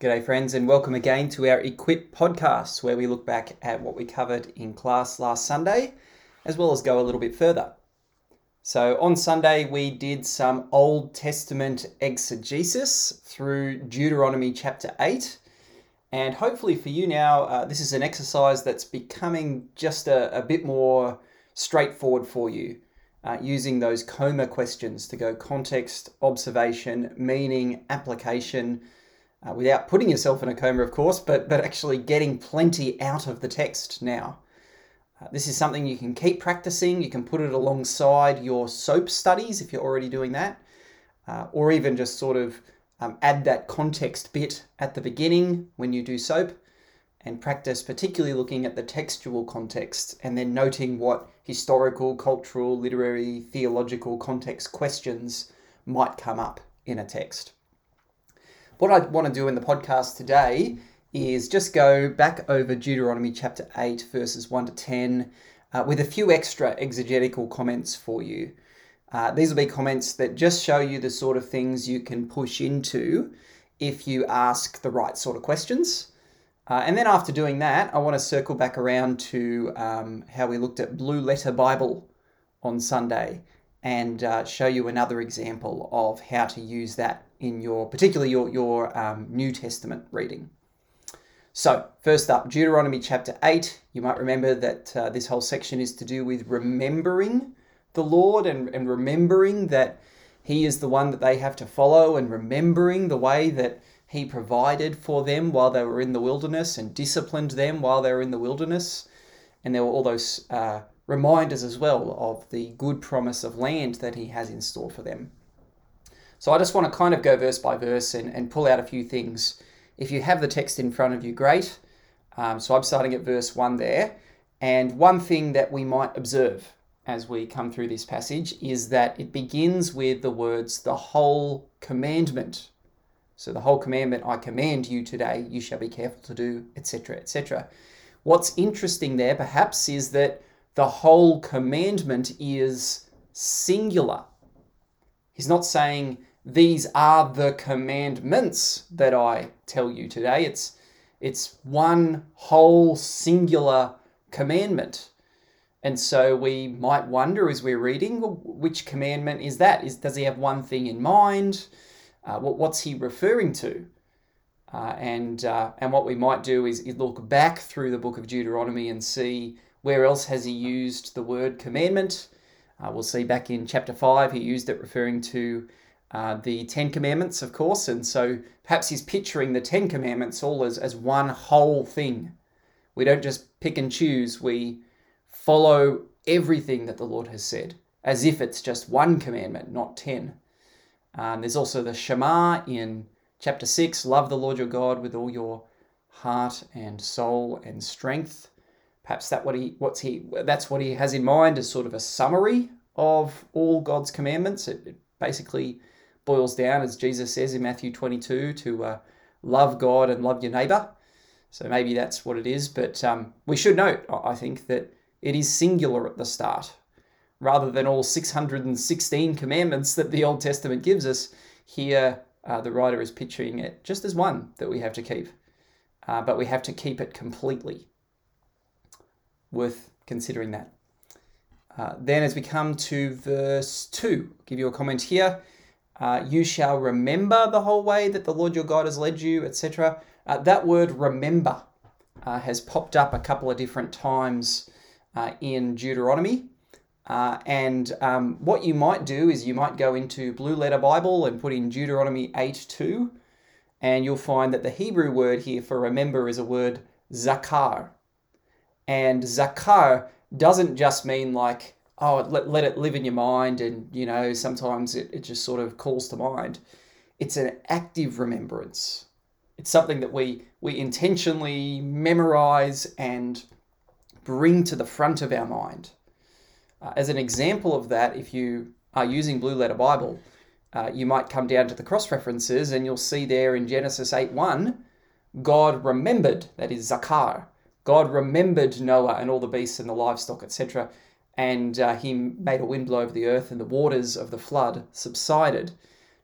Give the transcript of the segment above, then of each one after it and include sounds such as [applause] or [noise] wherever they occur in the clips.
G'day, friends, and welcome again to our Equip podcast, where we look back at what we covered in class last Sunday, as well as go a little bit further. So, on Sunday, we did some Old Testament exegesis through Deuteronomy chapter 8. And hopefully, for you now, uh, this is an exercise that's becoming just a, a bit more straightforward for you, uh, using those coma questions to go context, observation, meaning, application uh, without putting yourself in a coma, of course, but, but actually getting plenty out of the text now. Uh, this is something you can keep practicing. You can put it alongside your SOAP studies if you're already doing that, uh, or even just sort of um, add that context bit at the beginning when you do SOAP and practice particularly looking at the textual context and then noting what historical, cultural, literary, theological context questions might come up in a text. What I want to do in the podcast today is just go back over Deuteronomy chapter 8, verses 1 to 10, uh, with a few extra exegetical comments for you. Uh, these will be comments that just show you the sort of things you can push into if you ask the right sort of questions. Uh, and then after doing that, I want to circle back around to um, how we looked at Blue Letter Bible on Sunday and uh, show you another example of how to use that in your, particularly your, your um, New Testament reading. So, first up, Deuteronomy chapter 8. You might remember that uh, this whole section is to do with remembering the Lord and, and remembering that He is the one that they have to follow and remembering the way that He provided for them while they were in the wilderness and disciplined them while they were in the wilderness. And there were all those uh, reminders as well of the good promise of land that He has in store for them. So I just want to kind of go verse by verse and, and pull out a few things. If you have the text in front of you, great. Um, so I'm starting at verse 1 there. And one thing that we might observe as we come through this passage is that it begins with the words, the whole commandment. So the whole commandment, I command you today, you shall be careful to do, etc., etc. What's interesting there, perhaps, is that the whole commandment is singular. He's not saying, these are the commandments that I tell you today. It's it's one whole singular commandment. And so we might wonder as we're reading, well, which commandment is that? Is does he have one thing in mind? Uh, what, what's he referring to? Uh, and uh, and what we might do is, is look back through the book of Deuteronomy and see where else has he used the word commandment. Uh, we'll see back in chapter five he used it referring to uh, the Ten Commandments, of course, and so perhaps he's picturing the Ten Commandments all as, as one whole thing. We don't just pick and choose, we follow everything that the Lord has said, as if it's just one commandment, not ten. Um, there's also the Shema in chapter 6 love the Lord your God with all your heart and soul and strength. Perhaps that what he what's he that's what he has in mind as sort of a summary of all God's commandments. It, it basically boils down, as Jesus says in Matthew 22, to uh, love God and love your neighbor. So maybe that's what it is. But um, we should note, I think, that it is singular at the start. Rather than all 616 commandments that the Old Testament gives us, here uh, the writer is picturing it just as one that we have to keep. Uh, but we have to keep it completely. Worth considering that. Uh, then, as we come to verse 2, I'll give you a comment here. Uh, you shall remember the whole way that the Lord your God has led you, etc. Uh, that word remember uh, has popped up a couple of different times uh, in Deuteronomy. Uh, and um, what you might do is you might go into Blue Letter Bible and put in Deuteronomy 8 2, and you'll find that the Hebrew word here for remember is a word zakar. And zakar doesn't just mean like oh, let, let it live in your mind, and you know, sometimes it, it just sort of calls to mind. It's an active remembrance. It's something that we we intentionally memorize and bring to the front of our mind. Uh, as an example of that, if you are using Blue Letter Bible, uh, you might come down to the cross references and you'll see there in Genesis 8 1, God remembered, that is Zakar. God remembered Noah and all the beasts and the livestock, etc and uh, he made a wind blow over the earth, and the waters of the flood subsided.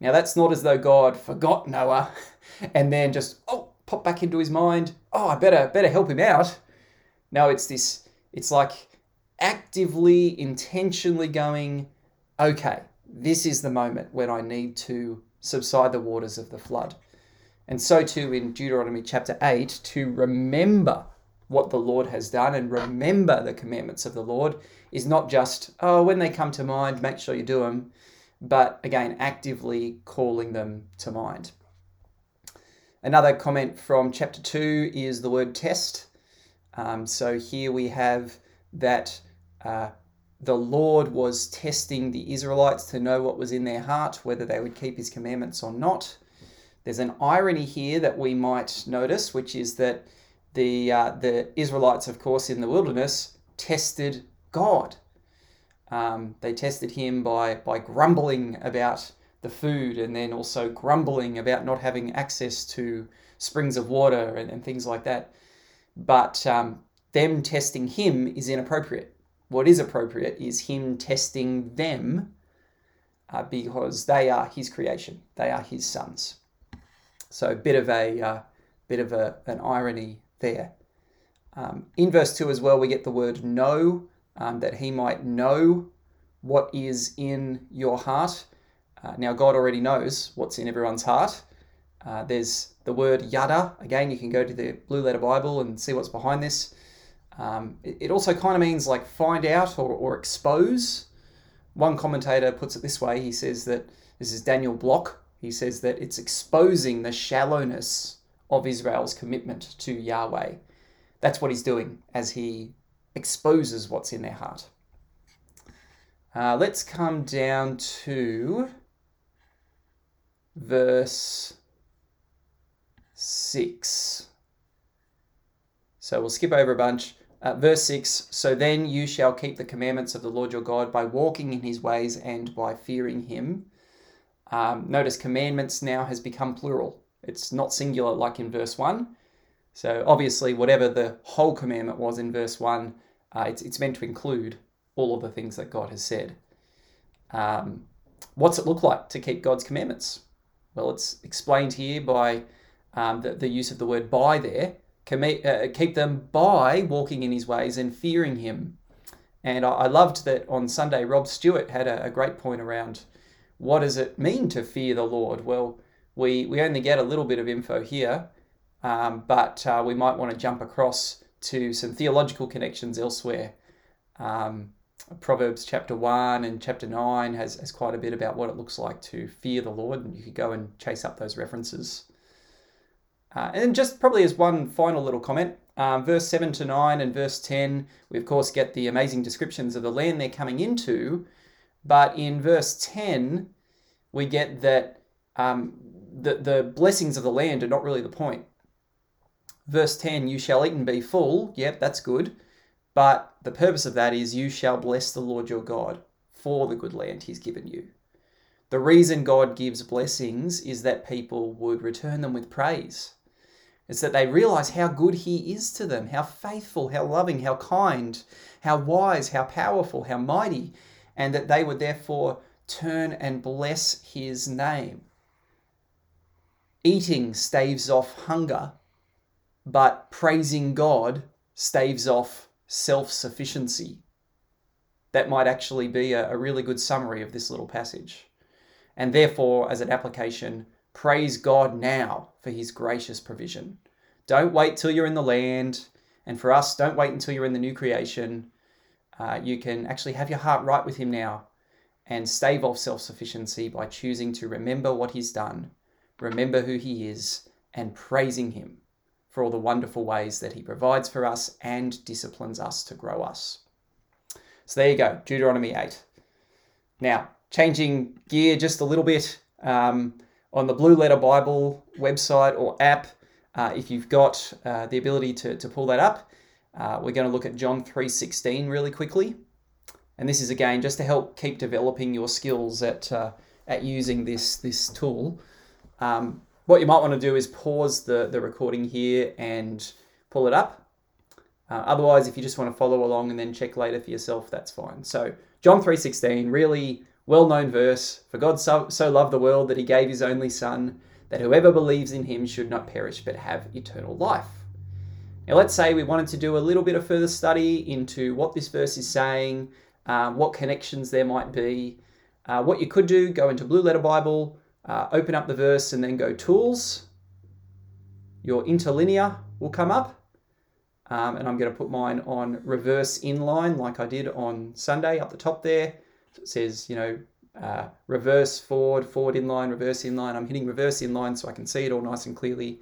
Now, that's not as though God forgot Noah [laughs] and then just, oh, pop back into his mind, oh, I better better help him out. No, it's this it's like actively, intentionally going, okay, this is the moment when I need to subside the waters of the flood. And so too in Deuteronomy chapter 8, to remember what the Lord has done and remember the commandments of the Lord is not just, oh, when they come to mind, make sure you do them, but again, actively calling them to mind. Another comment from chapter 2 is the word test. Um, so here we have that uh, the Lord was testing the Israelites to know what was in their heart, whether they would keep his commandments or not. There's an irony here that we might notice, which is that the, uh, the Israelites, of course, in the wilderness tested God. Um, they tested him by, by grumbling about the food and then also grumbling about not having access to springs of water and, and things like that. But um, them testing him is inappropriate. What is appropriate is him testing them uh, because they are his creation. They are his sons. So a bit of a uh, bit of a, an irony there. Um, in verse two as well, we get the word know, um, that he might know what is in your heart. Uh, now God already knows what's in everyone's heart. Uh, there's the word yada. Again, you can go to the Blue Letter Bible and see what's behind this. Um, it, it, also kind of means like find out or, or expose. One commentator puts it this way he says that this is Daniel Block. He says that it's exposing the shallowness of Israel's commitment to Yahweh. That's what he's doing as he exposes what's in their heart. Uh, let's come down to verse 6. So we'll skip over a bunch. Uh, verse 6 So then you shall keep the commandments of the Lord your God by walking in his ways and by fearing him. Um, notice commandments now has become plural, it's not singular like in verse 1. So obviously, whatever the whole commandment was in verse 1, uh, it's, it's meant to include all of the things that God has said. Um, what's it look like to keep God's commandments? Well, it's explained here by um, the, the use of the word by there uh, keep them by walking in his ways and fearing him. And I loved that on Sunday, Rob Stewart had a, great point around what does it mean to fear the Lord? Well, we, we only get a little bit of info here, um, but uh, we might want to jump across to some theological connections elsewhere. Um, Proverbs chapter 1 and chapter 9 has, has quite a bit about what it looks like to fear the Lord, and you could go and chase up those references. Uh, and just probably as one final little comment, um, verse 7 to 9 and verse 10, we of course get the amazing descriptions of the land they're coming into. But in verse 10, we get that um, the, the blessings of the land are not really the point. Verse 10, you shall eat and be full. Yep, that's good. But the purpose of that is you shall bless the Lord your God for the good land he's given you. The reason God gives blessings is that people would return them with praise. It's that they realize how good He is to them, how faithful, how loving, how kind, how wise, how powerful, how mighty, and that they would therefore turn and bless His name. Eating staves off hunger, but praising God staves off self sufficiency. That might actually be a, a, really good summary of this little passage. And therefore, as an application, praise God now for his gracious provision. Don't wait till you're in the land. And for us, don't wait until you're in the new creation. Uh, you can actually have your heart right with him now and stave off self sufficiency by choosing to remember what he's done, remember who he is, and praising him for all the wonderful ways that he provides for us and disciplines us to grow us. So there you go, Deuteronomy 8. Now, changing gear just a little bit. Um, on the Blue Letter Bible website or app, uh, if you've got uh, the ability to, to pull that up, uh, we're going to look at John 3.16 really quickly. And this is again just to help keep developing your skills at, uh, at using this, this tool. Um, what you might want to do is pause the, the recording here and pull it up. Uh, otherwise, if you just want to follow along and then check later for yourself, that's fine. So John 3.16, really well-known verse. For God so, so loved the world that he gave his only son, that whoever believes in him should not perish but have eternal life. Now, let's say we wanted to do a little bit of further study into what this verse is saying, um, what connections there might be. Uh, what you could do, go into Blue Letter Bible, uh, open up the verse, and then go Tools. Your interlinear will come up. Um, and I'm going to put mine on reverse inline like I did on Sunday up the top there. So it says, you know, uh, reverse forward, forward inline, reverse inline. I'm hitting reverse inline so I can see it all nice and clearly.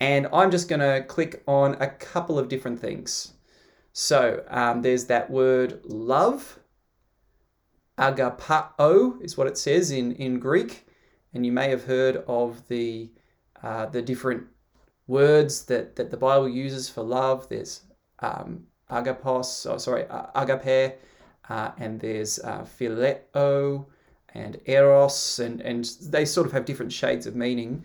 And I'm just going to click on a couple of different things. So um, there's that word love. Agapao is what it says in, in Greek. And you may have heard of the, uh, the different words that, that the Bible uses for love. There's um, agapos, oh, sorry, agape, uh, and there's uh, phileo and eros, and, and they sort of have different shades of meaning.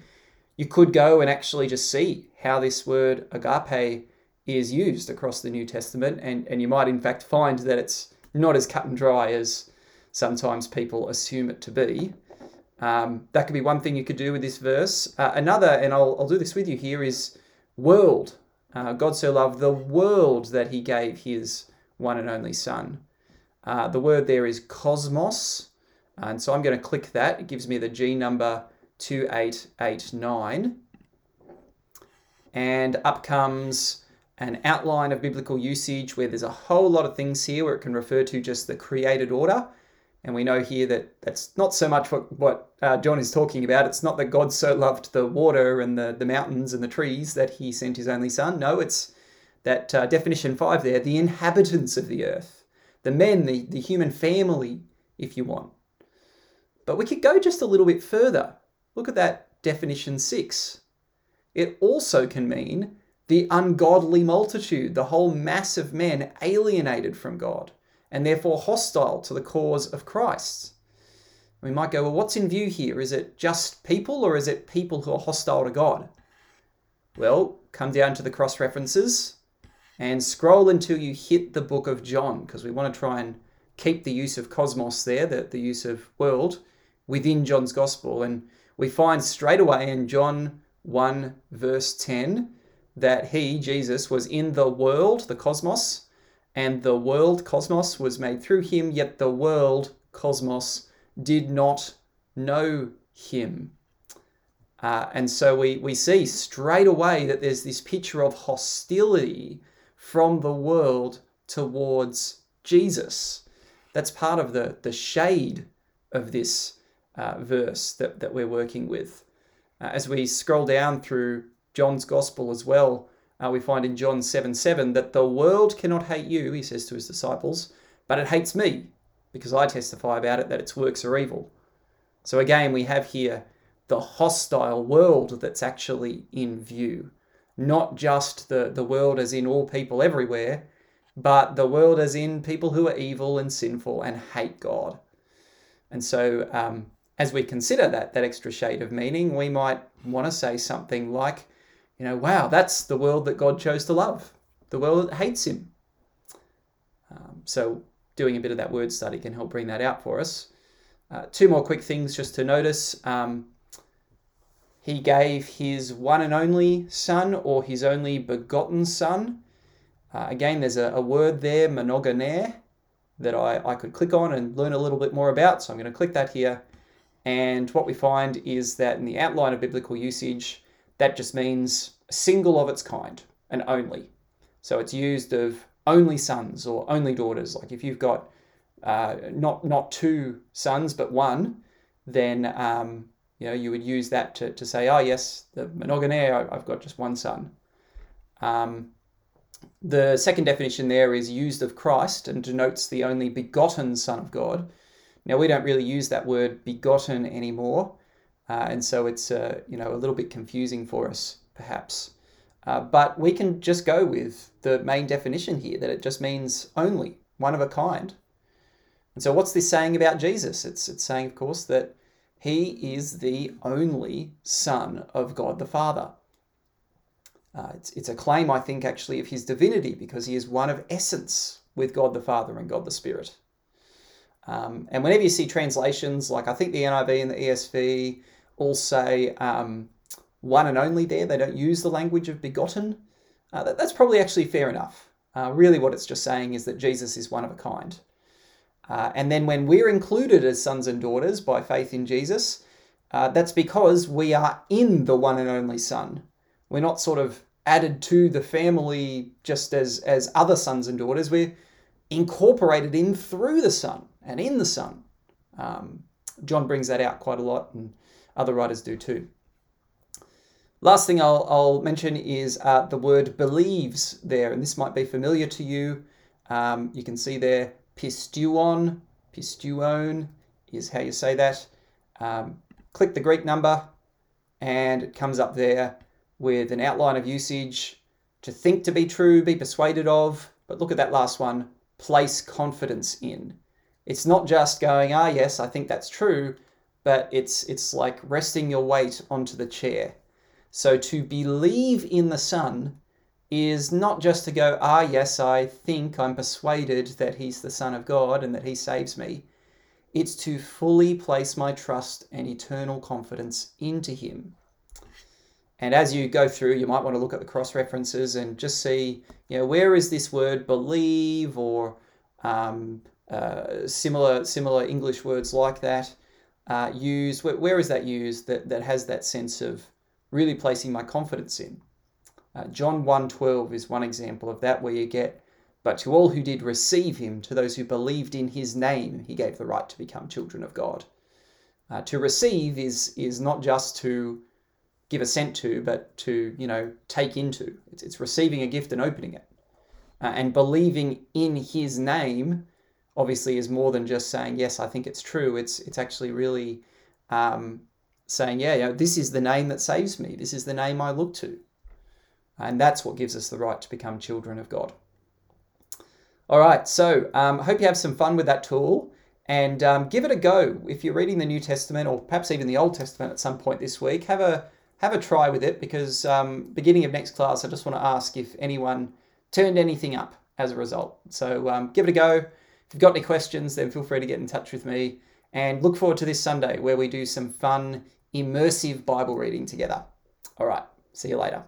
You could go and actually just see how this word agape is used across the New Testament, and, and you might in fact find that it's not as cut and dry as sometimes people assume it to be. Um, that could be one thing you could do with this verse. Uh, another, and I'll, I'll do this with you here, is world. Uh, God so loved the world that he gave his one and only Son. Uh, the word there is cosmos. And so I'm going to click that. It gives me the G number 2889. And up comes an outline of biblical usage where there's a whole lot of things here where it can refer to just the created order. And we know here that that's not so much what, what uh, John is talking about. It's not that God so loved the water and the, the mountains and the trees that he sent his only son. No, it's that uh, definition five there the inhabitants of the earth, the men, the, the human family, if you want. But we could go just a little bit further. Look at that definition six. It also can mean the ungodly multitude, the whole mass of men alienated from God and therefore hostile to the cause of Christ. We might go, well, what's in view here? Is it just people or is it people who are hostile to God? Well, come down to the cross references and scroll until you hit the book of John, because we want to try and keep the use of cosmos there, the, the use of world, within John's gospel. And we find straight away in John 1, verse 10, that he, Jesus, was in the world, the cosmos, and the world cosmos was made through him, yet the world cosmos did not know him. Uh, and so we, we see straight away that there's this picture of hostility from the world towards Jesus. That's part of the, the shade of this uh, verse that, that we're working with. Uh, as we scroll down through John's gospel as well, uh, we find in John 7 7 that the world cannot hate you, he says to his disciples, but it hates me because I testify about it that its works are evil. So again, we have here the hostile world that's actually in view. Not just the, the world as in all people everywhere, but the world as in people who are evil and sinful and hate God. And so, um, as we consider that, that extra shade of meaning, we might want to say something like, you know, wow, that's the world that God chose to love, the world that hates him. Um, so, doing a bit of that word study can help bring that out for us. Uh, two more quick things just to notice. Um, he gave his one and only son or his only begotten son. Uh, again, there's a, a, word there, monogener, that I, I could click on and learn a little bit more about. So I'm going to click that here. And what we find is that in the outline of biblical usage, that just means a single of its kind and only. So it's used of only sons or only daughters. Like if you've got uh, not not two sons but one, then um, you know you would use that to, to say, oh yes, the monogener, I've got just one son. Um, the second definition there is used of Christ and denotes the only begotten Son of God. Now we don't really use that word begotten anymore. Uh, and so it's uh, you know a little bit confusing for us perhaps. Uh, but we can just go with the main definition here that it just means only, one of a kind. And so what's this saying about Jesus? It's, it's saying, of course, that he is the only Son of God the Father. Uh, it's, it's a claim, I think, actually, of his divinity because he is one of essence with God the Father and God the Spirit. Um, and whenever you see translations, like I think the NIV and the ESV, all say um, one and only there. They don't use the language of begotten. Uh, that, that's probably actually fair enough. Uh, really, what it's just saying is that Jesus is one of a kind. Uh, and then when we're included as sons and daughters by faith in Jesus, uh, that's because we are in the one and only Son. We're not sort of added to the family just as, as other sons and daughters. We're incorporated in through the Son and in the Son. Um, John brings that out quite a lot, and other writers do too. Last thing I'll, I'll mention is uh, the word believes there, and this might be familiar to you. Um, you can see there pisteuon, pisteuon is how you say that. Um, click the Greek number, and it comes up there with an outline of usage to think to be true, be persuaded of. But look at that last one place confidence in. It's not just going, ah, yes, I think that's true, but it's it's like resting your weight onto the chair. So to believe in the Son is not just to go, ah, yes, I think, I'm persuaded that He's the Son of God and that He saves me. It's to fully place my trust and eternal confidence into Him. And as you go through, you might want to look at the cross references and just see, you know, where is this word believe or um, uh, similar similar English words like that uh, used? Where, where is that used that, that has that sense of really placing my confidence in. Uh, John 1:12 is one example of that where you get but to all who did receive him to those who believed in his name he gave the right to become children of God. Uh, to receive is is not just to give assent to but to you know take into. It's, it's receiving a gift and opening it. Uh, and believing in his name obviously is more than just saying yes I think it's true. It's it's actually really um, saying, yeah, you know, this is the name that saves me. This is the name I look to. And that's what gives us the right to become children of God. All right, so I um, hope you have some fun with that tool and um, give it a go. If you're reading the New Testament or perhaps even the Old Testament at some point this week, have a have a try with it because um, beginning of next class, I just want to ask if anyone turned anything up as a result. So um, give it a go. If you've got any questions, then feel free to get in touch with me. And look forward to this Sunday where we do some fun immersive Bible reading together. All right, see you later.